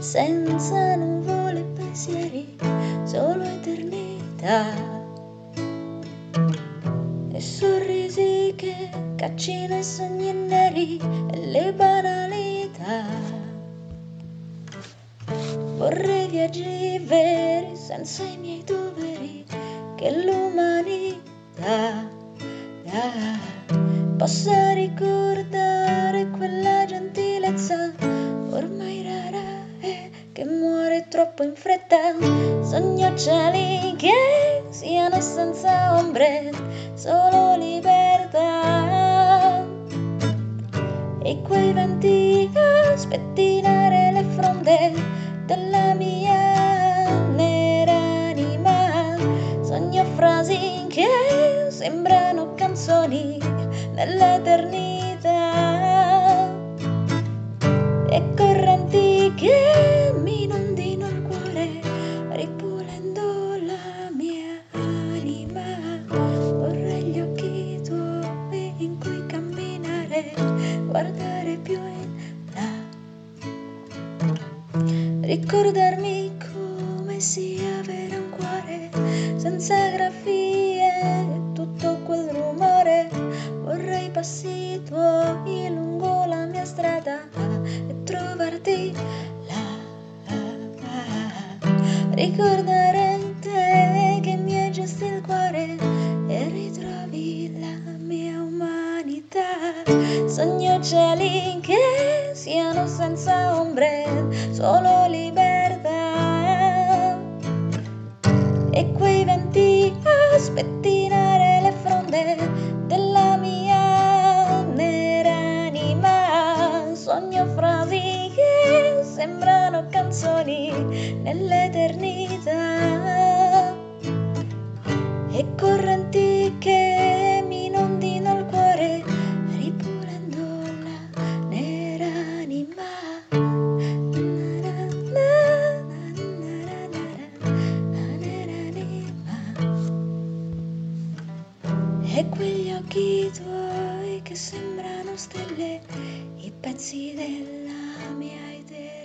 Senza nuvole pensieri, solo eternità. E sorrisi che caccino i sogni neri e le banalità. Viaggi veri senza i miei doveri, che l'umanità ah, possa ricordare quella gentilezza ormai rara e che muore troppo in fretta. Sogno cieli che siano senza ombre, solo libertà. E quei venti a spettinare le fronde della mia nera anima. Sogno frasi che sembrano canzoni nell'eternità e correnti che mi inondino il cuore ripulendo la mia anima vorrei gli occhi tuoi in cui camminare guardare ricordarmi come sia avere un cuore senza grafie tutto quel rumore. Vorrei passi tuoi lungo la mia strada e trovarti là ricordare cieli che siano senza ombre solo libertà e quei venti a spettinare le fronde della mia nera anima. Sogno frasi che sembrano canzoni nell'eternità E quegli occhi tuoi che sembrano stelle, i pezzi della mia idea.